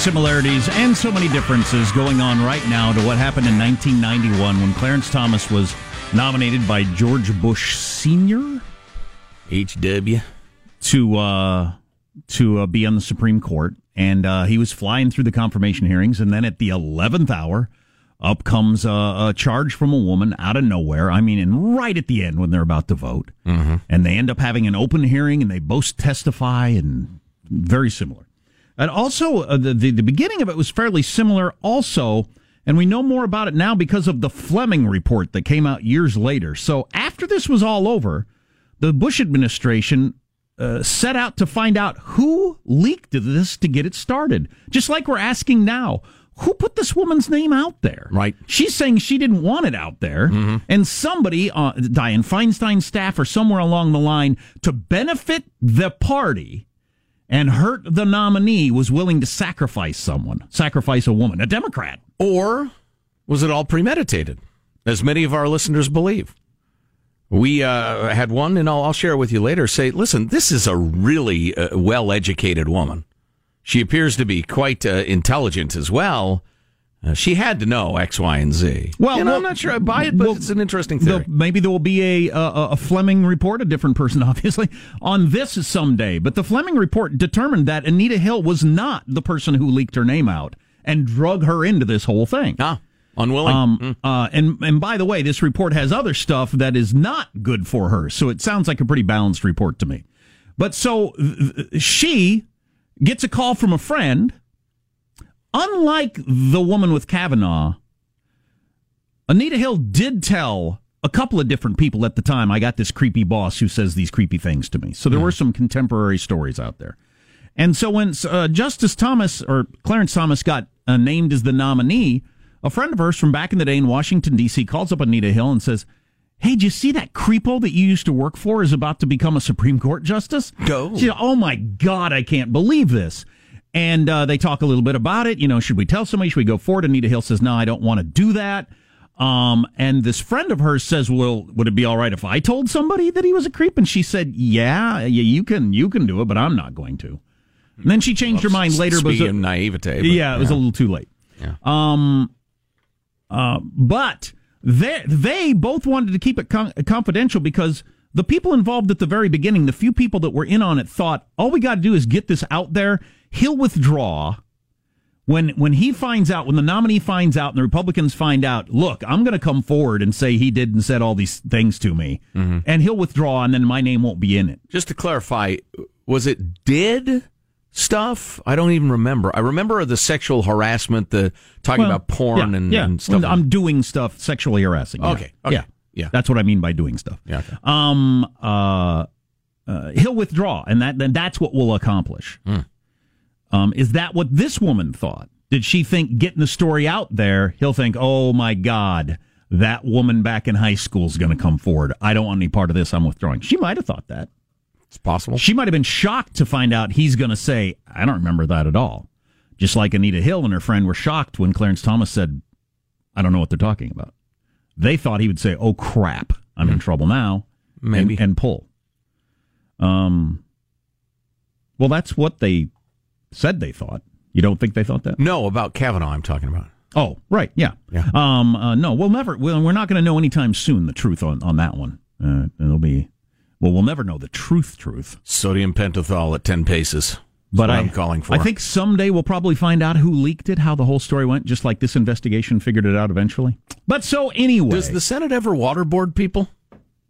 Similarities and so many differences going on right now to what happened in 1991 when Clarence Thomas was nominated by George Bush Sr. HW to uh, to uh, be on the Supreme Court, and uh, he was flying through the confirmation hearings, and then at the eleventh hour, up comes a, a charge from a woman out of nowhere. I mean, and right at the end when they're about to vote, Mm-hmm. and they end up having an open hearing, and they both testify, and very similar. And also, uh, the, the the beginning of it was fairly similar. Also, and we know more about it now because of the Fleming report that came out years later. So after this was all over, the Bush administration uh, set out to find out who leaked this to get it started. Just like we're asking now, who put this woman's name out there? Right. She's saying she didn't want it out there, and somebody, uh, Dianne Feinstein staff or somewhere along the line, to benefit the party and hurt the nominee, was willing to sacrifice someone, sacrifice a woman, a Democrat. Or was it all premeditated, as many of our listeners believe? We uh, had one, and I'll, I'll share it with you later. Say, listen, this is a really uh, well educated woman. She appears to be quite uh, intelligent as well. Uh, she had to know X, Y, and Z. Well, well, I'm not sure I buy it, but well, it's an interesting The- theory. maybe there will be a, a a Fleming report, a different person, obviously, on this someday. But the Fleming report determined that Anita Hill was not the person who leaked her name out and drug her into this whole thing. ah, unwilling. Um, uh, and and by the way, this report has other stuff that is not good for her. So it sounds like a pretty balanced report to me. But so th- she gets a call from a friend. Unlike the woman with Kavanaugh, Anita Hill did tell a couple of different people at the time. I got this creepy boss who says these creepy things to me. So there were some contemporary stories out there. And so when uh, Justice Thomas or Clarence Thomas got uh, named as the nominee, a friend of hers from back in the day in Washington D.C. calls up Anita Hill and says, Hey, did you see that creepo that you used to work for is about to become a Supreme Court justice? Go. She, oh my God, I can't believe this. And uh, they talk a little bit about it. You know, should we tell somebody? Should we go forward? Anita Hill says, no, I don't want to do that. Um, and this friend of hers says, well, would it be all right if I told somebody that he was a creep? And she said, yeah, yeah, you can, you can do it, but I'm not going to. And then she changed Well, her mind later. But of naivete. but, yeah, it was a little too late. Yeah. Um, uh, but they they both wanted to keep it con- confidential because the people involved at the very beginning, the few people that were in on it, thought all we got to do is get this out there. He'll withdraw when when he finds out, when the nominee finds out, and the Republicans find out. Look, I'm going to come forward and say he did and said all these things to me, and he'll withdraw, and then my name won't be in it. Just to clarify, was it did stuff? I don't even remember. I remember the sexual harassment, the talking Well, about porn yeah, and, yeah. and stuff. I'm doing stuff sexually harassing. yeah. Okay, okay, Yeah. yeah. That's what I mean by doing stuff. Yeah, okay. Um. Uh. uh he'll withdraw, and that then that's what we'll accomplish. Hmm. Um. Is that what this woman thought? Did she think getting the story out there? He'll think, oh my god, that woman back in high school is going to come forward. I don't want any part of this. I'm withdrawing. She might have thought that. it's possible. She might have been shocked to find out he's going to say, I don't remember that at all. Just like Anita Hill and her friend were shocked when Clarence Thomas said, I don't know what they're talking about. They thought he would say, Oh crap, I'm in trouble now. Maybe. And, and pull. Um, well, that's what they said they thought. You don't think they thought that? No, about Kavanaugh, I'm talking about. Oh, right. Yeah. Yeah. Um, uh, no, we'll never, we'll, we're not going to know anytime soon the truth on, on that one. Uh, it'll be, well, we'll never know the truth, truth. Sodium pentothal at 10 paces. But what I, I'm calling for. I think someday we'll probably find out who leaked it, how the whole story went, just like this investigation figured it out eventually. But so anyway, Does the Senate ever waterboard people?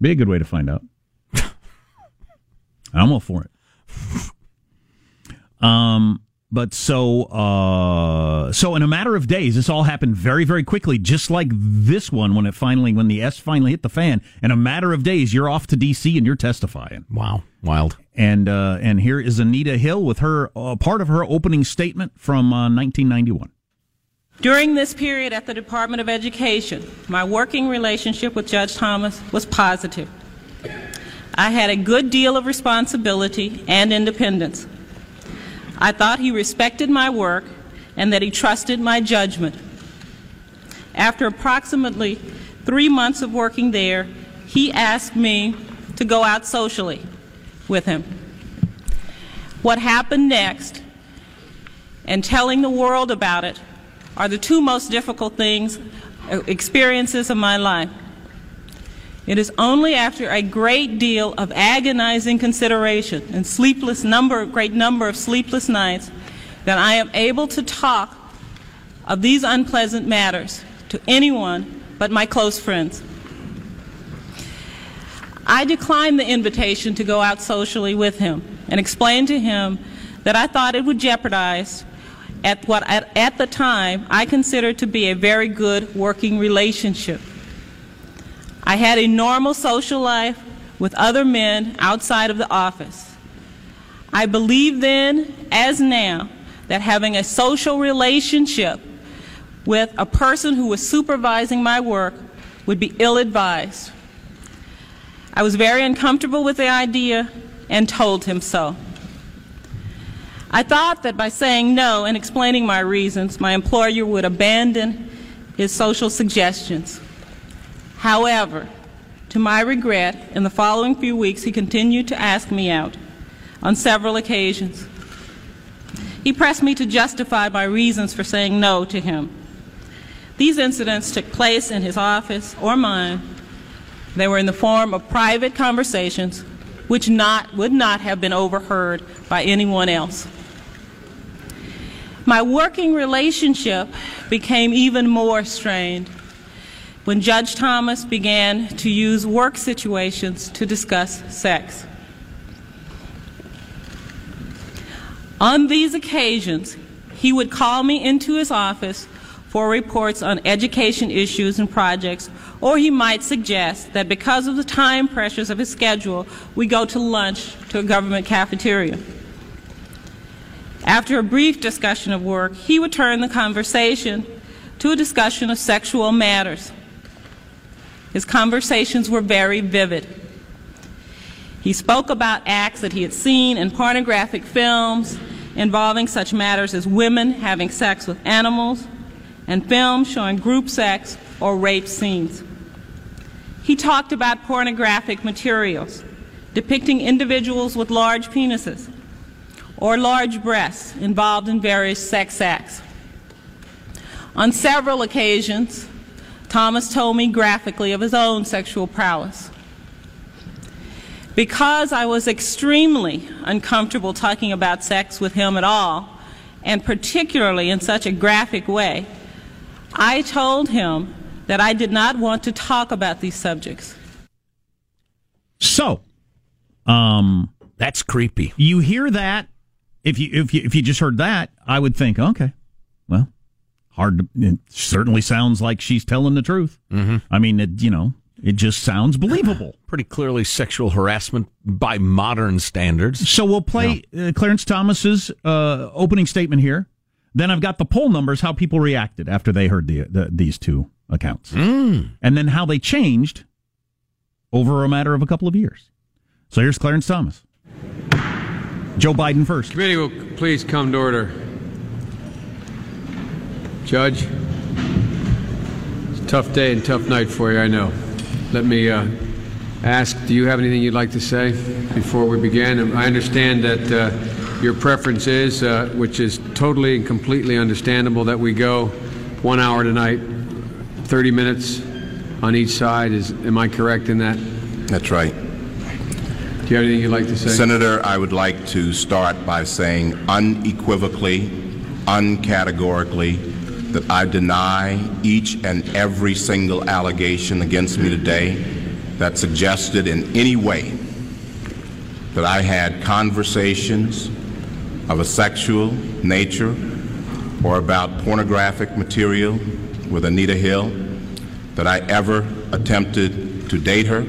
be a good way to find out. I'm all for it. Um, but so uh, so in a matter of days, this all happened very very quickly, just like this one when it finally when the S finally hit the fan. In a matter of days, you're off to D.C. and you're testifying. Wow. Wild. And uh, and here is Anita Hill with her uh, part of her opening statement from uh, 1991. During this period at the Department of Education, my working relationship with Judge Thomas was positive. I had a good deal of responsibility and independence. I thought he respected my work and that he trusted my judgment. After approximately three months of working there, he asked me to go out socially with him. What happened next and telling the world about it are the two most difficult things, uh, experiences of my life. It is only after a great deal of agonizing consideration and sleepless number, great number of sleepless nights that I am able to talk of these unpleasant matters to anyone but my close friends. I declined the invitation to go out socially with him and explained to him that I thought it would jeopardize at what at, at the time I considered to be a very good working relationship. I had a normal social life with other men outside of the office. I believed then, as now, that having a social relationship with a person who was supervising my work would be ill advised. I was very uncomfortable with the idea and told him so. I thought that by saying no and explaining my reasons, my employer would abandon his social suggestions. However, to my regret, in the following few weeks, he continued to ask me out on several occasions. He pressed me to justify my reasons for saying no to him. These incidents took place in his office or mine. They were in the form of private conversations which not, would not have been overheard by anyone else. My working relationship became even more strained when Judge Thomas began to use work situations to discuss sex. On these occasions, he would call me into his office for reports on education issues and projects, or he might suggest that because of the time pressures of his schedule, we go to lunch to a government cafeteria. After a brief discussion of work, he would turn the conversation to a discussion of sexual matters. His conversations were very vivid. He spoke about acts that he had seen in pornographic films involving such matters as women having sex with animals and films showing group sex or rape scenes. He talked about pornographic materials depicting individuals with large penises or large breasts involved in various sex acts. On several occasions, Thomas told me graphically of his own sexual prowess. Because I was extremely uncomfortable talking about sex with him at all, and particularly in such a graphic way, I told him that I did not want to talk about these subjects. So, um, that's creepy. You hear that? If you if you if you just heard that, I would think, okay, well, hard to. It certainly sounds like she's telling the truth. Mm-hmm. I mean, it, you know, it just sounds believable. Pretty clearly sexual harassment by modern standards. So we'll play uh, Clarence Thomas's uh, opening statement here. Then I've got the poll numbers, how people reacted after they heard the, the these two accounts, mm. and then how they changed over a matter of a couple of years. So here's Clarence Thomas. Joe Biden first. Committee will please come to order. Judge, it's a tough day and tough night for you, I know. Let me uh, ask do you have anything you'd like to say before we begin? I understand that uh, your preference is, uh, which is totally and completely understandable, that we go one hour tonight, 30 minutes on each side. Is, am I correct in that? That's right. Do you have anything you'd like to say? Senator, I would like to start by saying unequivocally, uncategorically, that I deny each and every single allegation against me today that suggested in any way that I had conversations of a sexual nature or about pornographic material with Anita Hill, that I ever attempted to date her,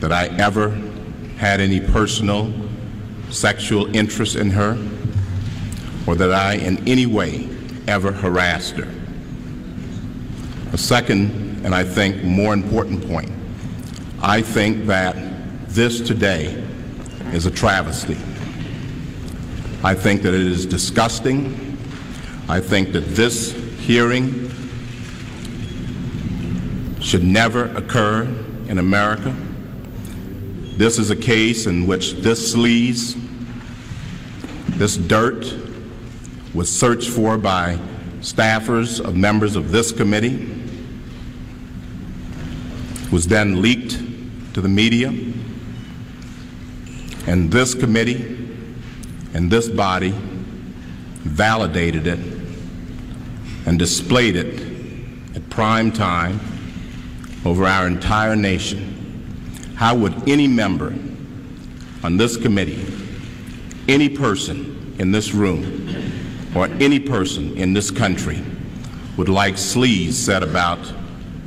that I ever had any personal sexual interest in her, or that I in any way ever harassed her. A second, and I think more important point, I think that this today is a travesty. I think that it is disgusting. I think that this hearing should never occur in America. This is a case in which this sleaze, this dirt, was searched for by staffers of members of this committee, was then leaked to the media, and this committee and this body validated it and displayed it at prime time over our entire nation. How would any member on this committee, any person in this room, or any person in this country would like sleaze said about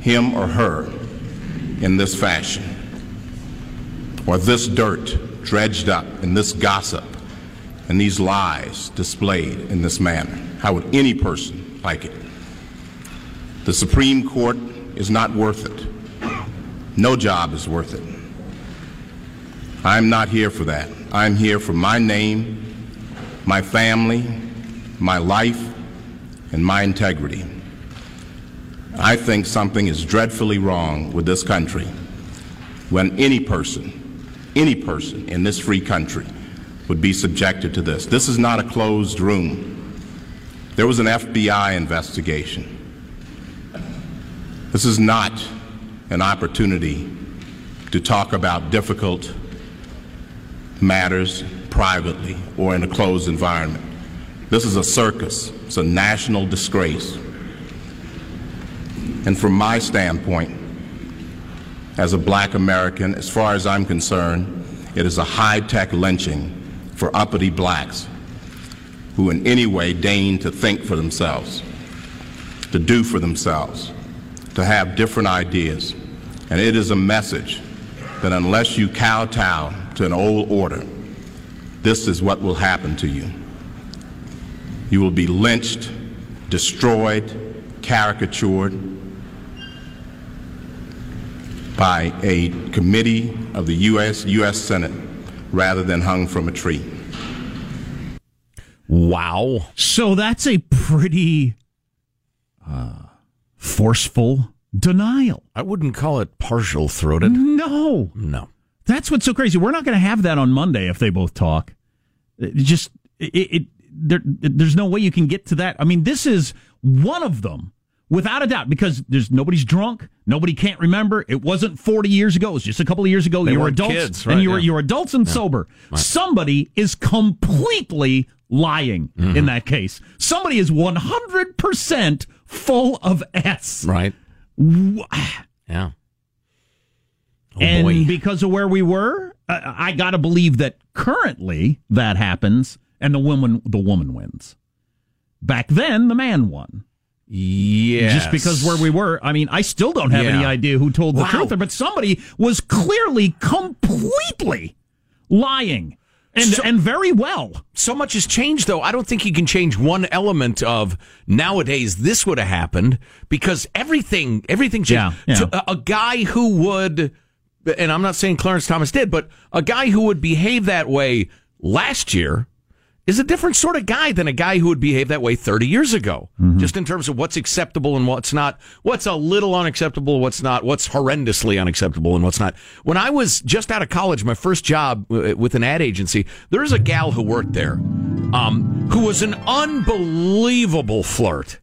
him or her in this fashion, or this dirt dredged up, and this gossip, and these lies displayed in this manner? How would any person like it? The Supreme Court is not worth it. No job is worth it. I'm not here for that. I'm here for my name, my family, my life, and my integrity. I think something is dreadfully wrong with this country when any person, any person in this free country would be subjected to this. This is not a closed room. There was an FBI investigation. This is not an opportunity to talk about difficult matters privately or in a closed environment. This is a circus. It's a national disgrace. And from my standpoint, as a black American, as far as I'm concerned, it is a high tech lynching for uppity blacks who in any way deign to think for themselves, to do for themselves, to have different ideas. And it is a message that unless you kowtow to an old order, this is what will happen to you. You will be lynched, destroyed, caricatured, by a committee of the U.S. U.S. Senate rather than hung from a tree. Wow. So that's a pretty uh, forceful denial. I wouldn't call it partial throated. No. No. That's what's so crazy. We're not going to have that on Monday if they both talk. It just it, it there, there's no way you can get to that. I mean, this is one of them without a doubt because there's nobody's drunk, nobody can't remember. It wasn't 40 years ago. It was just a couple of years ago. They you were adults kids, right, and you were yeah. you were adults and sober. Somebody is completely lying Mm-hmm. in that case. Somebody is 100% full of s. Right. Yeah. Oh, and boy. because of where we were, I, I got to believe that currently that happens, and the woman the woman wins. Back then, the man won. Yeah. Just because where we were, I mean, I still don't have any idea who told the Wow. truth, but somebody was clearly completely lying, and So- and very well. so much has changed though i don't think you can change one element of nowadays this would have happened because everything everything changed Yeah, yeah. A guy who would and i'm not saying clarence thomas did but a guy who would behave that way last year is a different sort of guy than a guy who would behave that way 30 years ago. Just in terms of what's acceptable and what's not what's a little unacceptable what's not what's horrendously unacceptable and what's not. When i was just out of college my first job uh, with an ad agency there was a gal who worked there um, who was an unbelievable flirt.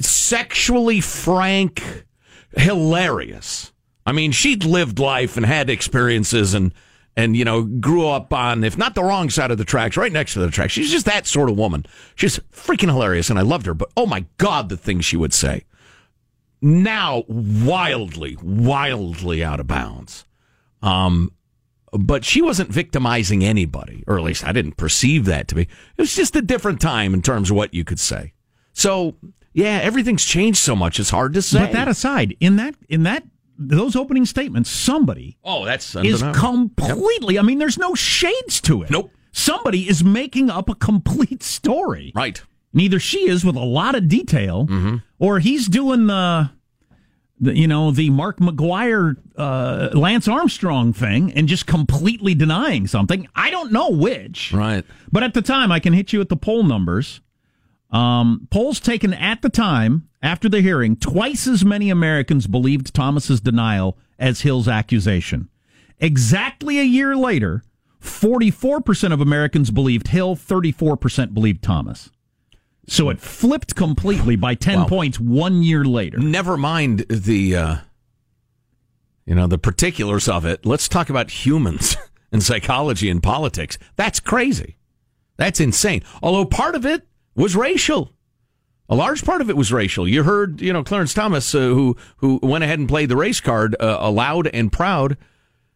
Sexually frank hilarious. I mean she'd lived life and had experiences and and you know grew up on if not the wrong side of the tracks right next to the tracks. She's just that sort of woman. She's freaking hilarious and i loved her but oh my god the things she would say. Now wildly wildly out of bounds. Um but she wasn't victimizing anybody or at least i didn't perceive that to be. It was just a different time in terms of what you could say. So yeah everything's changed so much it's hard to say. But that aside, in that in that those opening statements, somebody oh that's is completely. I mean, there's no shades to it. Nope. Somebody is making up a complete story. right Neither she is with a lot of detail, Mm-hmm. or he's doing the, the you know, the Mark McGwire, uh, Lance Armstrong thing and just completely denying something. I don't know which. right But at the time, I can hit you with the poll numbers. Um, polls taken at the time after the hearing, twice as many Americans believed Thomas's denial as Hill's accusation. Exactly a year later, 44% of Americans believed Hill, 34% believed Thomas. So it flipped completely by 10 Wow. points one year later. never mind the uh you know the particulars of it let's talk about humans and psychology and politics that's crazy that's insane although part of it was racial a large part of it was racial you heard you know clarence thomas uh, who who went ahead and played the race card uh, aloud and proud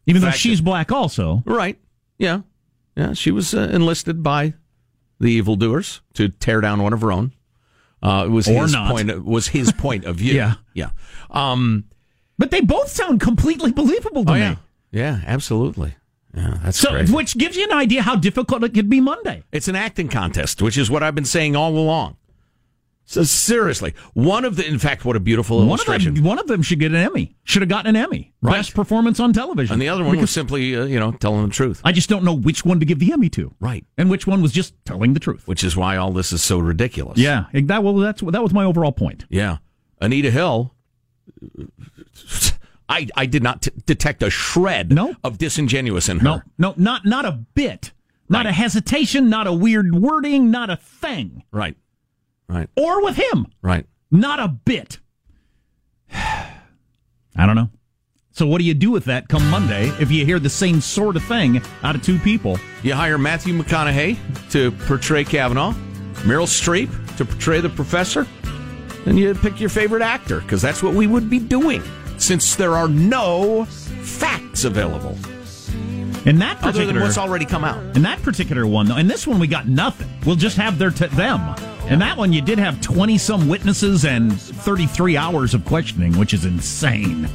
Even though she's black also. right yeah yeah she was uh, enlisted by the evildoers to tear down one of her own uh, it was Or his not. point was his point of view Yeah. yeah um But they both sound completely believable to Oh me. yeah, yeah, absolutely. Yeah, that's So, great. which gives you an idea how difficult it could be Monday. It's an acting contest, which is what I've been saying all along. So seriously, one of the, in fact, what a beautiful One of, illustration. them, one of them should get an Emmy. Should have gotten an Emmy. Right. Best performance on television. and the other one was simply, uh, you know, telling the truth. I just don't know which one to give the Emmy to. Right. And which one was just telling the truth. Which is why all this is so ridiculous. Yeah. That, well, that's, that was my overall point. Yeah. Anita Hill, I, I did not t- detect a shred No. of disingenuous in her. No, no, not, not a bit. Not Right. a hesitation, not a weird wording, not a thing. Right. Right. Or with him. Right. Not a bit. I don't know. So what do you do with that come Monday if you hear the same sort of thing out of two people? You hire Matthew McConaughey to portray Kavanaugh, Meryl Streep to portray the professor, and you pick your favorite actor because that's what we would be doing since there are no facts available In that other particular than what's already come out. In that particular one, though, in this one we got nothing. We'll just have their t- them. In that one, you did have twenty some witnesses and thirty three hours of questioning, which is insane.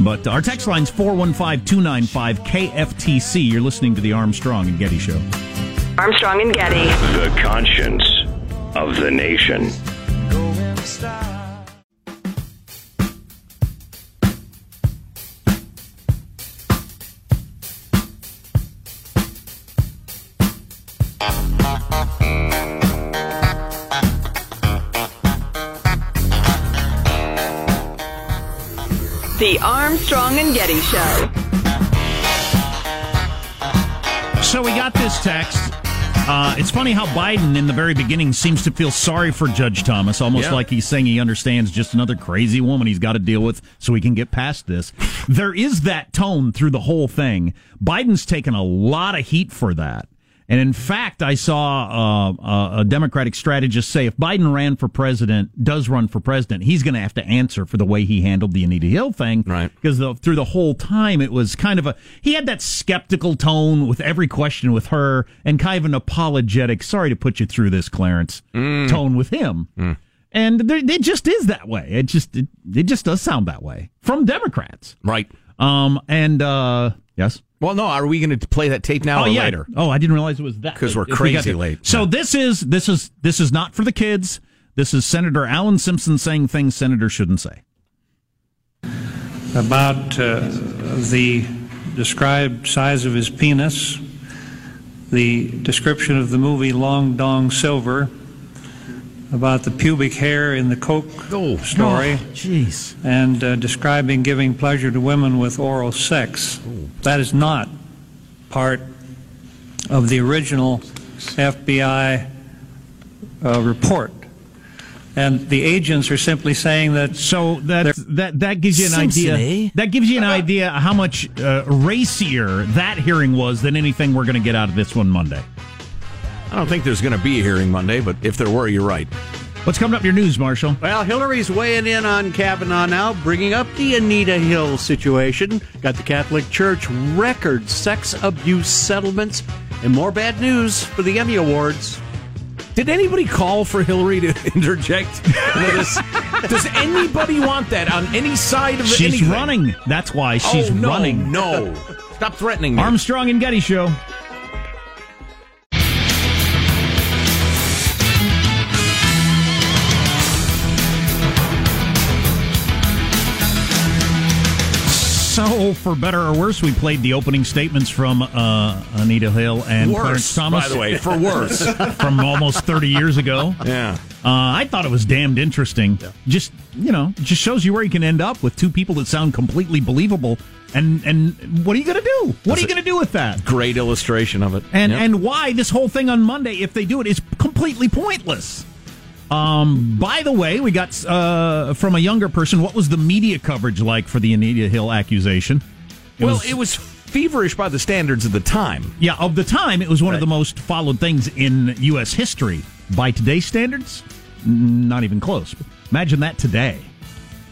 But our text line's 415-295 KFTC. You're listening to the Armstrong and Getty Show. Armstrong and Getty. The conscience of the nation. Armstrong and Getty Show. So we got this text. Uh, it's funny how Biden, in the very beginning, seems to feel sorry for Judge Thomas, almost Yeah. like he's saying he understands just another crazy woman he's got to deal with so he can get past this. there is that tone through the whole thing. Biden's taken a lot of heat for that. And in fact, I saw uh, a Democratic strategist say if Biden ran for president, does run for president, he's going to have to answer for the way he handled the Anita Hill thing. Right. Because through the whole time, it was kind of a, he had that skeptical tone with every question with her and kind of an apologetic, sorry to put you through this, Clarence, tone with him. And there, it just is that way. It just, it, it just does sound that way from Democrats. Right. Um, and, uh, yes. Well, no. Are we going to play that tape now oh, or yeah. later? Oh, I didn't realize it was that. Because we're late. If we crazy late. So Yeah. this is this is this is not for the kids. This is Senator Alan Simpson saying things senators shouldn't say. about uh, the described size of his penis, the description of the movie Long Dong Silver, about the pubic hair in the Coke story, Jeez. and uh, describing giving pleasure to women with oral sex. That is not part of the original FBI uh, report. And the agents are simply saying that. So that that that gives you an Simpson, idea. eh? That gives you an idea how much uh, racier that hearing was than anything we're going to get out of this one Monday. I don't think there's going to be a hearing Monday, but if there were, you're right. What's coming up in your news, Marshall? Well, Hillary's weighing in on Kavanaugh now, bringing up the Anita Hill situation. Got the Catholic Church record sex abuse settlements, and more bad news for the Emmy Awards. Did anybody call for Hillary to interject? this? Does anybody want that on any side of the She's anything? running. That's why she's oh, no, running. No, stop threatening me. Armstrong and Getty show. So, for better or worse, we played the opening statements from uh, Anita Hill and Worse, Clarence Thomas. by the way, for worse. from almost 30 years ago. Yeah. Uh, I thought it was damned interesting. Just you know, just shows you where you can end up with two people that sound completely believable. And and what are you going to do? What That's are you going to do with that? Great illustration of it. And Yep. and why this whole thing on Monday, if they do it, is completely pointless. Um. By the way, we got uh, from a younger person. What was the media coverage like for the Anita Hill accusation? It well, was- it was feverish by the standards of the time. Yeah, of the time, it was one of the most followed things in U.S. history. By today's standards, not even close. Imagine that today.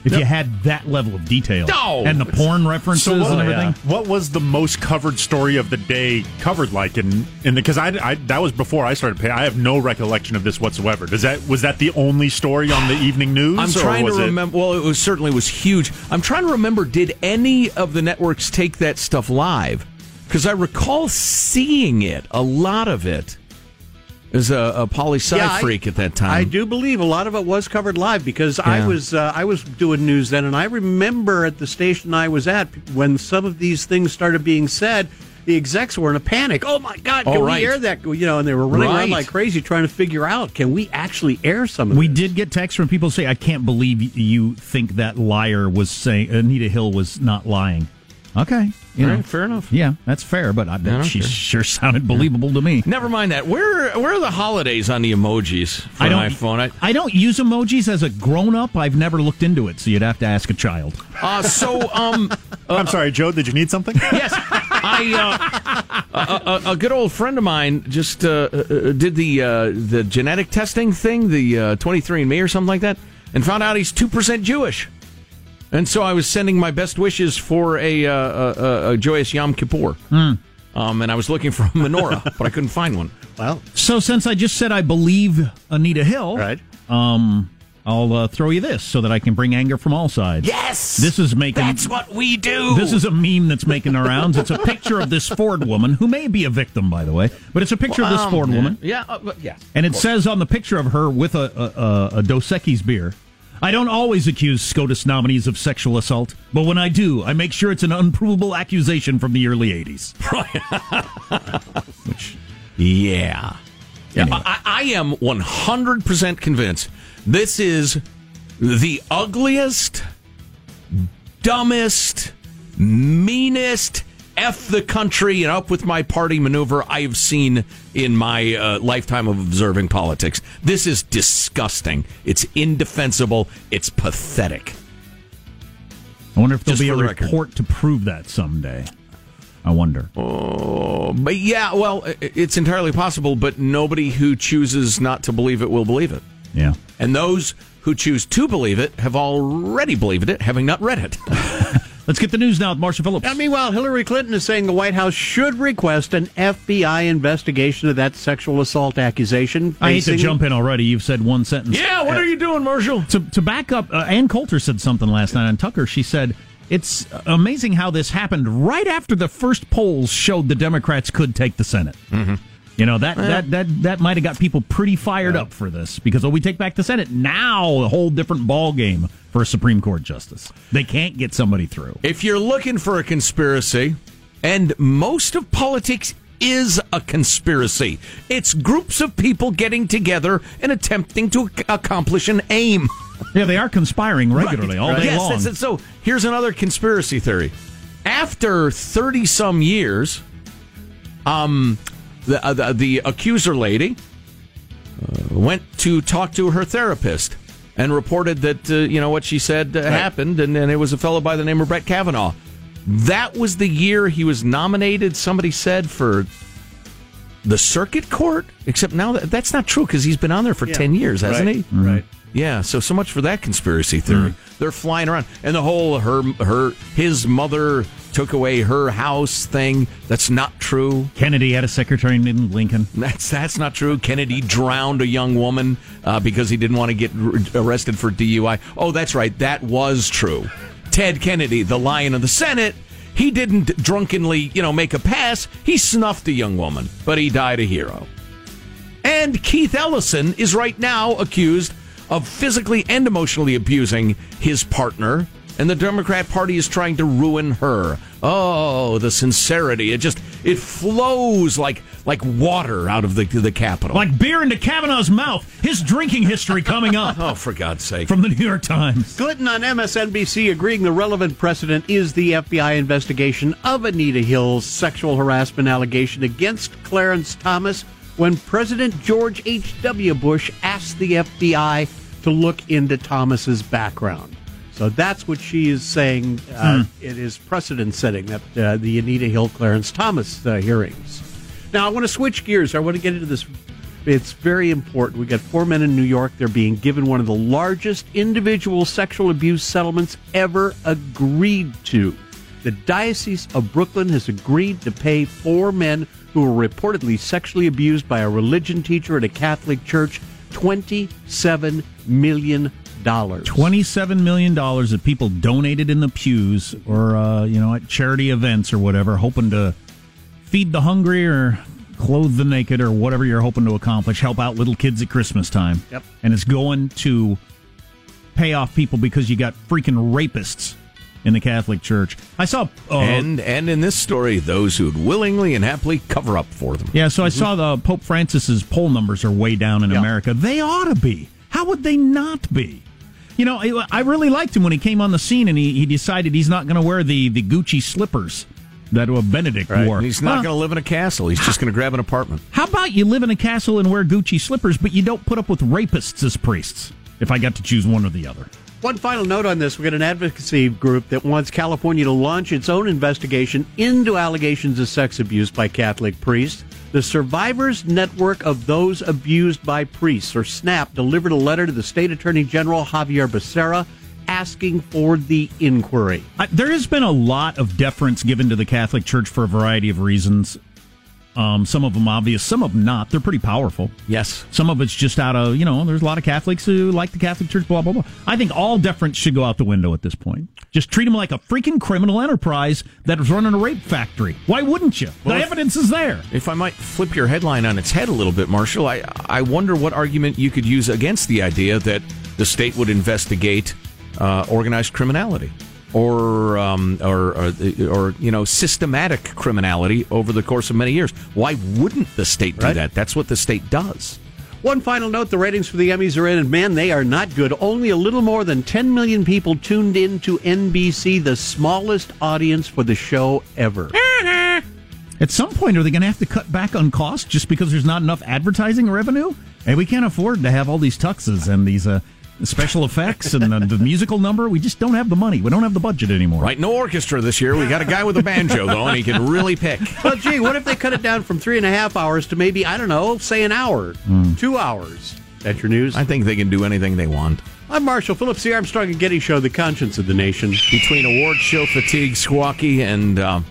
If you had that level of detail No! and the porn references So what, and uh, everything. what was the most covered story of the day covered like in in because I, I that was before I started paying. I have no recollection of this whatsoever. Does that was that the only story on the evening news? I'm or trying to was it- remember. Well, it was certainly was huge. I'm trying to remember. Did any of the networks take that stuff live? Because I recall seeing it, a lot of it, as a, a poli sci Yeah, I- freak at that time. I do believe a lot of it was covered live because I was uh, I was doing news then, and I remember at the station I was at when some of these things started being said. The execs were in a panic. Oh my God! Can Oh, we air that? You know, and they were running Right. around like crazy trying to figure out can we actually air some of We this? did get texts from people say, "I can't believe you think that liar was saying Anita Hill was not lying." Okay, you All know, fair enough. Yeah, that's fair, but I bet don't she care. sure sounded believable to me. Never mind that. Where where are the holidays on the emojis for I don't. my phone? I, I don't use emojis as a grown up. I've never looked into it, so you'd have to ask a child. uh, so um, I'm sorry, Joe. Did you need something? yes, I uh, a, a, a good old friend of mine just uh, uh, did the uh, the genetic testing thing, the uh, 23andMe or something like that, and found out he's two percent Jewish. And so I was sending my best wishes for a, uh, a, a, a joyous Yom Kippur. Hmm. Um, and I was looking for a menorah, but I couldn't find one. Well, So since I just said I believe Anita Hill, right? Um, I'll uh, throw you this so that I can bring anger from all sides. Yes, this is making. That's what we do. This is a meme that's making the rounds. It's a picture of this Ford woman who may be a victim, by the way, but it's a picture of this Um, Ford yeah. woman. Yeah, uh, yeah. And it course. says on the picture of her with a, a, a, a Dos Equis beer, I don't always accuse SCOTUS nominees of sexual assault, but when I do, I make sure it's an unprovable accusation from the early 80s. Which Yeah. Anyway. I, I am 100% convinced this is the ugliest, dumbest, meanest, F the country and up with my party maneuver I've seen in my uh, lifetime of observing politics. This is disgusting. It's indefensible. It's pathetic. I wonder if there'll Just be a the record. report to prove that someday. I wonder. Oh, but yeah, well, it's entirely possible, but nobody who chooses not to believe it will believe it. Yeah. And those who choose to believe it have already believed it, having not read it. Let's get the news now with Marshall Phillips. Now, meanwhile, Hillary Clinton is saying the White House should request an FBI investigation of that sexual assault accusation. I hate to jump in already. You've said one sentence. yeah, what are you doing, Marshall? To, to back up, uh, Ann Coulter said something last night on Tucker. She said, It's amazing how this happened right after the first polls showed the Democrats could take the Senate. Mm-hmm. You know, that, that, that, that might have got people pretty fired up for this because, oh, we take back the Senate. Now, a whole different ball game for a Supreme Court justice. They can't get somebody through. If you're looking for a conspiracy, and most of politics is a conspiracy, it's groups of people getting together and attempting to accomplish an aim. Yeah, they are conspiring regularly all day yes, long. it. So here's another conspiracy theory. After 30 some years, um, the, uh, the, the accuser lady uh, went to talk to her therapist and reported that, uh, you know, what she said uh, happened, and, and it was a fellow by the name of Brett Kavanaugh. That was the year he was nominated, somebody said, for the circuit court. Except now that, that's not true because he's been on there for Yeah. 10 years, hasn't Right, he? Right. Yeah, so so much for that conspiracy theory. They're flying around, and the whole her her his mother took away her house thing. That's not true. Kennedy had a secretary named Lincoln. That's that's not true. Kennedy drowned a young woman uh, because he didn't want to get r- arrested for DUI. Oh, that's right. That was true. Ted Kennedy, the lion of the Senate, he didn't drunkenly, you know, make a pass. He snuffed a young woman, but he died a hero. And Keith Ellison is right now accused of physically and emotionally abusing his partner, and the Democrat Party is trying to ruin her. Oh, the sincerity. It just it flows like like water out of the the Capitol. Like beer into Kavanaugh's mouth. His drinking history coming up. oh, for God's sake. From the New York Times. Clinton on MSNBC agreeing the relevant precedent is the FBI investigation of Anita Hill's sexual harassment allegation against Clarence Thomas when President George H.W. Bush asked the FBI to look into Thomas's background. So that's what she is saying. Uh, It is precedent setting that uh, the Anita Hill Clarence Thomas uh, hearings. Now I want to switch gears. I want to get into this. It's very important. We got four men in New York. They're being given one of the largest individual sexual abuse settlements ever agreed to. The Diocese of Brooklyn has agreed to pay four men who were reportedly sexually abused by a religion teacher at a Catholic church $27 million. $27 million that people donated in the pews or, uh, you know, at charity events or whatever, hoping to feed the hungry or clothe the naked or whatever you're hoping to accomplish, help out little kids at Christmas time. Yep. And it's going to pay off people because you got freaking rapists in the Catholic Church. I saw. Uh, and and in this story, those who would willingly and happily cover up for them. Yeah, so I saw the Pope Francis's poll numbers are way down in America. They ought to be. How would they not be? You know, I I really liked him when he came on the scene and he, he decided he's not going to wear the, the Gucci slippers that uh, Benedict wore. He's not Huh. going to live in a castle. He's just going to grab an apartment. How about you live in a castle and wear Gucci slippers, but you don't put up with rapists as priests? If I got to choose one or the other. One final note on this. We've got an advocacy group that wants California to launch its own investigation into allegations of sex abuse by Catholic priests. The Survivors Network of Those Abused by Priests, or SNAP, delivered a letter to the State Attorney General Xavier Becerra asking for the inquiry. There has been a lot of deference given to the Catholic Church for a variety of reasons. Um, some of them obvious, some of them not. They're pretty powerful. Yes. Some of it's just out of, you know, there's a lot of Catholics who like the Catholic Church, blah, blah, blah. I think all deference should go out the window at this point. Just treat them like a freaking criminal enterprise that is running a rape factory. Why wouldn't you? Well, the if- evidence is there. If I might flip your headline on its head a little bit, Marshall, I I wonder what argument you could use against the idea that the state would investigate uh, organized criminality or, um, or, or or you know systematic criminality over the course of many years. Why wouldn't the state do Right. that? That's what the state does. One final note the ratings for the Emmys are in, and man, they are not good. Only a little more than 10 million people tuned in to NBC, the smallest audience for the show ever. At some point, are they going to have to cut back on cost just because there's not enough advertising revenue? And we can't afford to have all these tuxes and these uh, special effects and uh, the musical number. We just don't have the money. We don't have the budget anymore. Right, no orchestra this year. We got a guy with a banjo though, and he can really pick. well, gee, what if they cut it down from three and a half hours to maybe, I don't know, say an hour, two hours? That's your news. I think they can do anything they want. I'm Marshall Phillips, the Armstrong and Getty Show, the conscience of the nation. between award show fatigue, squawky, and um,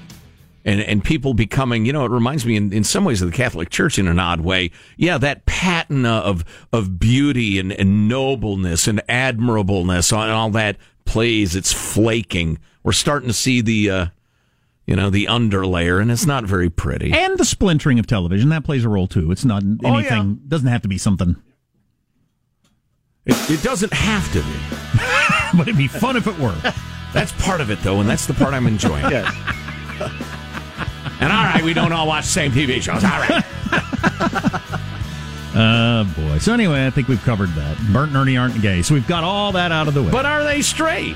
and and people becoming, you know, it reminds me in, in some ways of the Catholic Church in an odd way. Yeah, that patina of of beauty and, and nobleness and admirableness and all that plays. It's flaking. We're starting to see the. Uh, you know the underlayer, and it's not very pretty. And the splintering of television that plays a role too. It's not anything. Oh, yeah. Doesn't have to be something. It, it doesn't have to be, but it'd be fun if it were. That's part of it, though, and that's the part I'm enjoying. Yes. And all right, we don't all watch the same TV shows. All right. Uh, boy. So anyway, I think we've covered that. Bert and Ernie aren't gay, so we've got all that out of the way. But are they straight?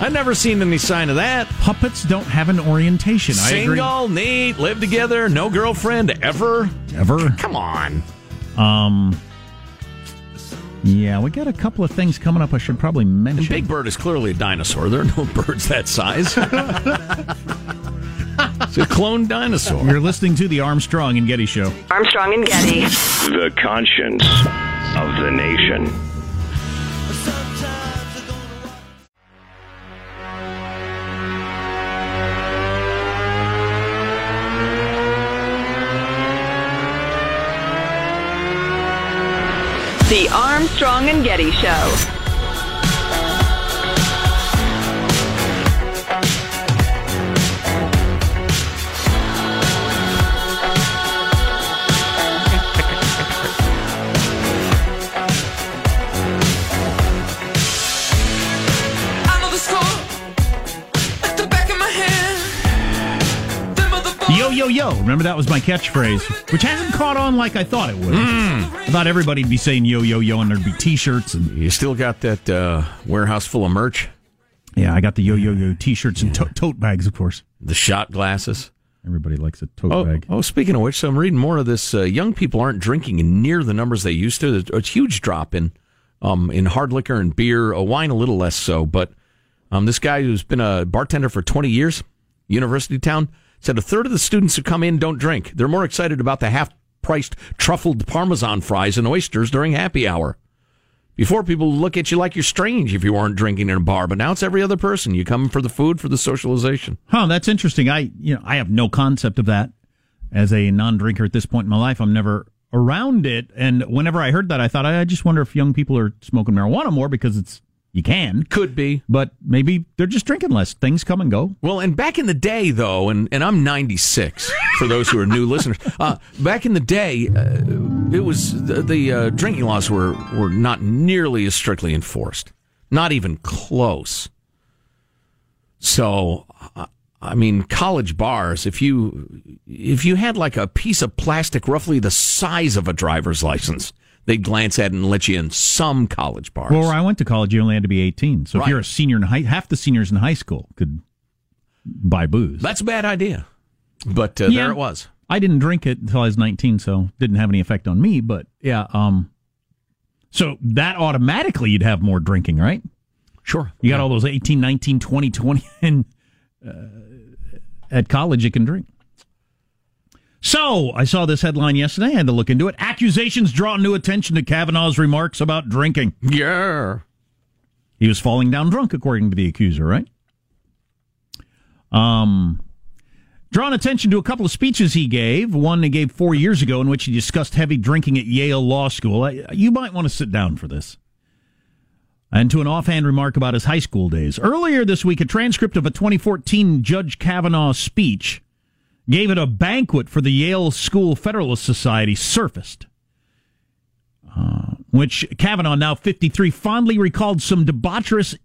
I've never seen any sign of that. puppets don't have an orientation. I agree. Single, neat, live together, no girlfriend ever. Ever. Come on. Um. Yeah, we got a couple of things coming up. I should probably mention. And Big Bird is clearly a dinosaur. There are no birds that size. it's a clone dinosaur. You're listening to the Armstrong and Getty Show. Armstrong and Getty. The conscience of the nation. The Armstrong and Getty Show. Yo, yo. Remember that was my catchphrase, which hasn't caught on like I thought it would. I thought everybody'd be saying yo, yo, yo, and there'd be t shirts. and You still got that uh, warehouse full of merch? Yeah, I got the yo, yo, yo t shirts and to- tote bags, of course. The shot glasses? Everybody likes a tote Oh, bag. oh, speaking of which, so I'm reading more of this. Uh, young people aren't drinking near the numbers they used to. There's a huge drop in um, in hard liquor and beer. A wine, a little less so. But um, this guy who's been a bartender for 20 years, university town, said a third of the students who come in don't drink. They're more excited about the half-priced truffled parmesan fries and oysters during happy hour. Before people look at you like you're strange if you weren't drinking in a bar, but now it's every other person. You come for the food, for the socialization. Huh, that's interesting. I, you know, I have no concept of that as a non-drinker at this point in my life. I'm never around it, and whenever I heard that, I thought I just wonder if young people are smoking marijuana more because it's you can, Could be. but maybe they're just drinking less. Things come and go. Well, and back in the day, though, and, and I'm 96 for those who are new listeners. Uh, back in the day, uh, it was the, the uh, drinking laws were were not nearly as strictly enforced, not even close. So, I mean, college bars. If you if you had like a piece of plastic roughly the size of a driver's license, they'd glance at it and let you in some college bars. Well, where I went to college, you only had to be 18. So Right. if you're a senior in high, half the seniors in high school could buy booze. That's a bad idea, but uh, Yeah. there it was. I didn't drink it until I was 19, so didn't have any effect on me. But yeah, um, so that automatically you'd have more drinking, right? Sure. You got all those 18, 19, 20, 20, and uh, at college you can drink. So I saw this headline yesterday. I had to look into it. Accusations draw new attention to Kavanaugh's remarks about drinking. Yeah. He was falling down drunk, according to the accuser, right? Um, drawn attention to a couple of speeches he gave. One he gave four years ago, in which he discussed heavy drinking at Yale Law School. I- You might want to sit down for this. And to an offhand remark about his high school days. Earlier this week, a transcript of a 2014 Judge Kavanaugh speech gave it a banquet for the Yale School Federalist Society surfaced uh, which Kavanaugh, now 53, fondly recalled some debaucherous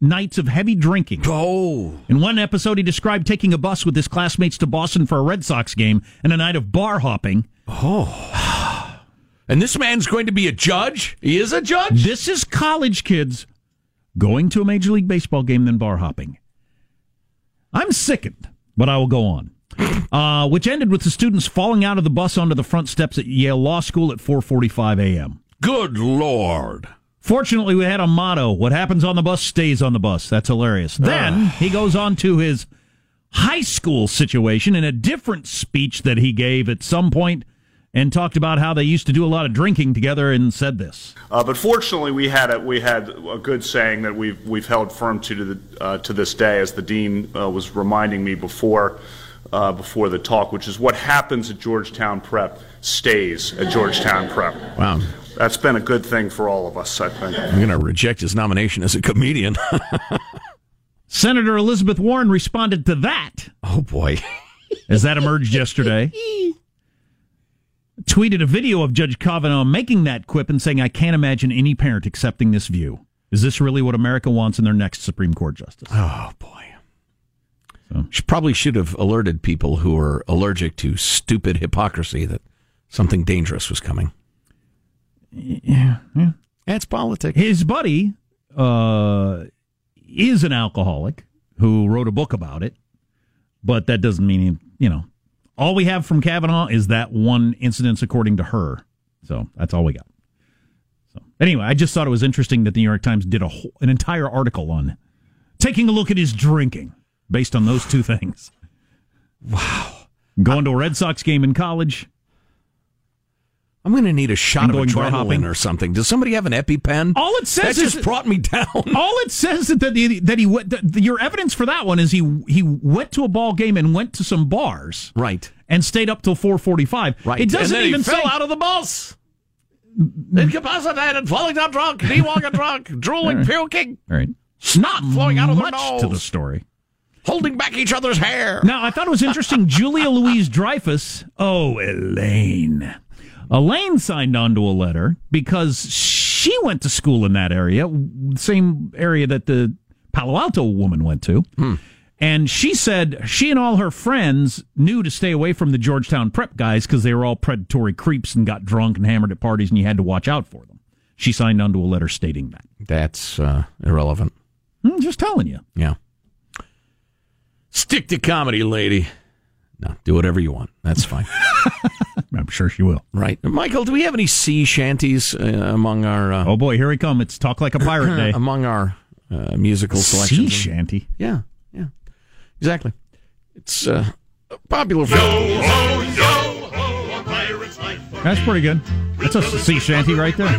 nights of heavy drinking. Oh. In one episode, he described taking a bus with his classmates to Boston for a Red Sox game and a night of bar hopping. Oh. and this man's going to be a judge? He is a judge? This is college kids going to a Major League Baseball game, then bar hopping. I'm sickened, but I will go on. Uh, which ended with the students falling out of the bus onto the front steps at Yale Law School at 4:45 a.m. Good lord. Fortunately, we had a motto: "What happens on the bus stays on the bus." That's hilarious. Then he goes on to his high school situation in a different speech that he gave at some point and talked about how they used to do a lot of drinking together and said this. Uh, but fortunately, we had a we had a good saying that we've we've held firm to to, the, uh, to this day, as the dean uh, was reminding me before uh, before the talk, which is what happens at Georgetown Prep stays at Georgetown Prep. Wow. That's been a good thing for all of us, I think. I'm going to reject his nomination as a comedian. Senator Elizabeth Warren responded to that. Oh, boy. as that emerged yesterday. Tweeted a video of Judge Kavanaugh making that quip and saying, I can't imagine any parent accepting this view. Is this really what America wants in their next Supreme Court justice? Oh, boy. So. She probably should have alerted people who are allergic to stupid hypocrisy that something dangerous was coming. Yeah, yeah. That's politics. His buddy uh, is an alcoholic who wrote a book about it, but that doesn't mean, he, you know, all we have from Kavanaugh is that one incident, according to her. So that's all we got. So anyway, I just thought it was interesting that the New York Times did a whole, an entire article on taking a look at his drinking based on those two things. Wow. Going to a Red Sox game in college. I'm going to need a shot of adrenaline hopping. or something. Does somebody have an EpiPen? All it says that is just brought me down. All it says that he, that he went. That your evidence for that one is he he went to a ball game and went to some bars, right, and stayed up till four forty five. Right. It doesn't even fell say out of the bus. Incapacitated, falling down drunk, knee walking drunk, drooling, puking, All right, snot flowing out of much nose, to the story. Holding back each other's hair. Now, I thought it was interesting. Julia Louis-Dreyfus. Oh, Elaine. Elaine signed onto a letter because she went to school in that area, same area that the Palo Alto woman went to. And she said she and all her friends knew to stay away from the Georgetown prep guys because they were all predatory creeps and got drunk and hammered at parties, and you had to watch out for them. She signed onto a letter stating that. That's uh, irrelevant. I'm just telling you. Yeah. Stick to comedy, lady. No, do whatever you want. That's fine. I'm sure she will. right. Michael, do we have any sea shanties uh, among our uh, Oh boy, here we come! It's talk like a pirate day. among our uh, musical sea shanty. Yeah, yeah. Exactly. It's uh, a popular film. That's pretty good. That's a sea shanty right there.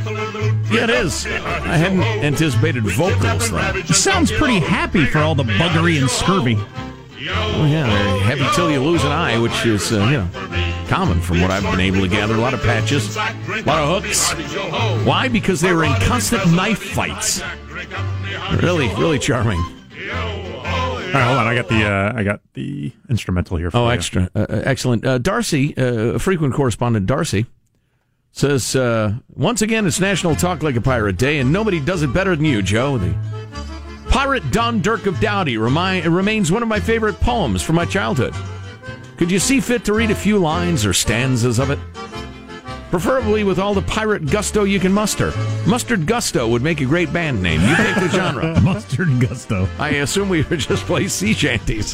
Yeah, it is. I hadn't anticipated vocals, though. It sounds pretty happy for all the buggery and scurvy. Oh, yeah, they're heavy till you lose an eye, which is, uh, you know, common from what I've been able to gather. A lot of patches, a lot of hooks. Why? Because they were in constant knife fights. Really, really charming. All right, hold on. I got the uh, I got the instrumental here. For Oh, you. extra. Uh, uh, excellent. Uh, Darcy, uh, frequent correspondent Darcy, says, uh, once again, it's National Talk Like a Pirate Day, and nobody does it better than you, Joe. The Pirate Don Durk of Dowdee remi- remains one of my favorite poems from my childhood. Could you see fit to read a few lines or stanzas of it? Preferably with all the pirate gusto you can muster. Mustard Gusto would make a great band name. You pick the genre. Mustard gusto. I assume we would just play sea shanties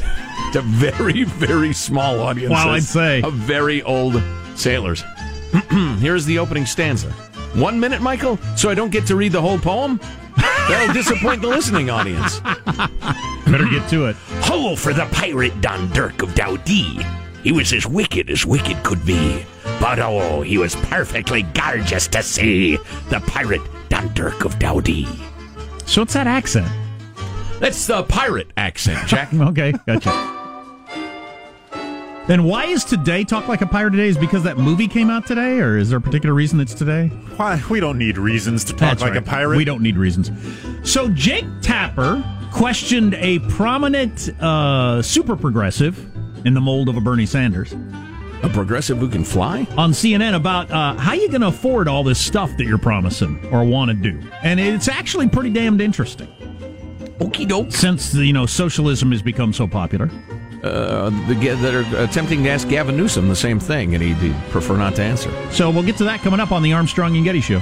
to very, very small audiences. Wow, I'd say. Of very old sailors. Here's the opening stanza. One minute, Michael, so I don't get to read the whole poem? That'll disappoint the listening audience. Better get to it. Ho for the pirate Don Durk of Dowdee. He was as wicked as wicked could be. But oh, he was perfectly gorgeous to see. The pirate Don Durk of Dowdee. So what's that accent? That's the pirate accent, Jack. okay, gotcha. Then why is today Talk Like a Pirate Today? Is because that movie came out today, or is there a particular reason it's today? Why we don't need reasons to talk That's like right. a pirate. We don't need reasons. So Jake Tapper questioned a prominent uh, super progressive in the mold of a Bernie Sanders A progressive who can fly? on CNN about uh, how you going to afford all this stuff that you're promising or want to do, and it's actually pretty damned interesting. Okie doke. Since you know socialism has become so popular, uh, that are attempting to ask Gavin Newsom the same thing, and he'd, he'd prefer not to answer. So we'll get to that coming up on the Armstrong and Getty Show.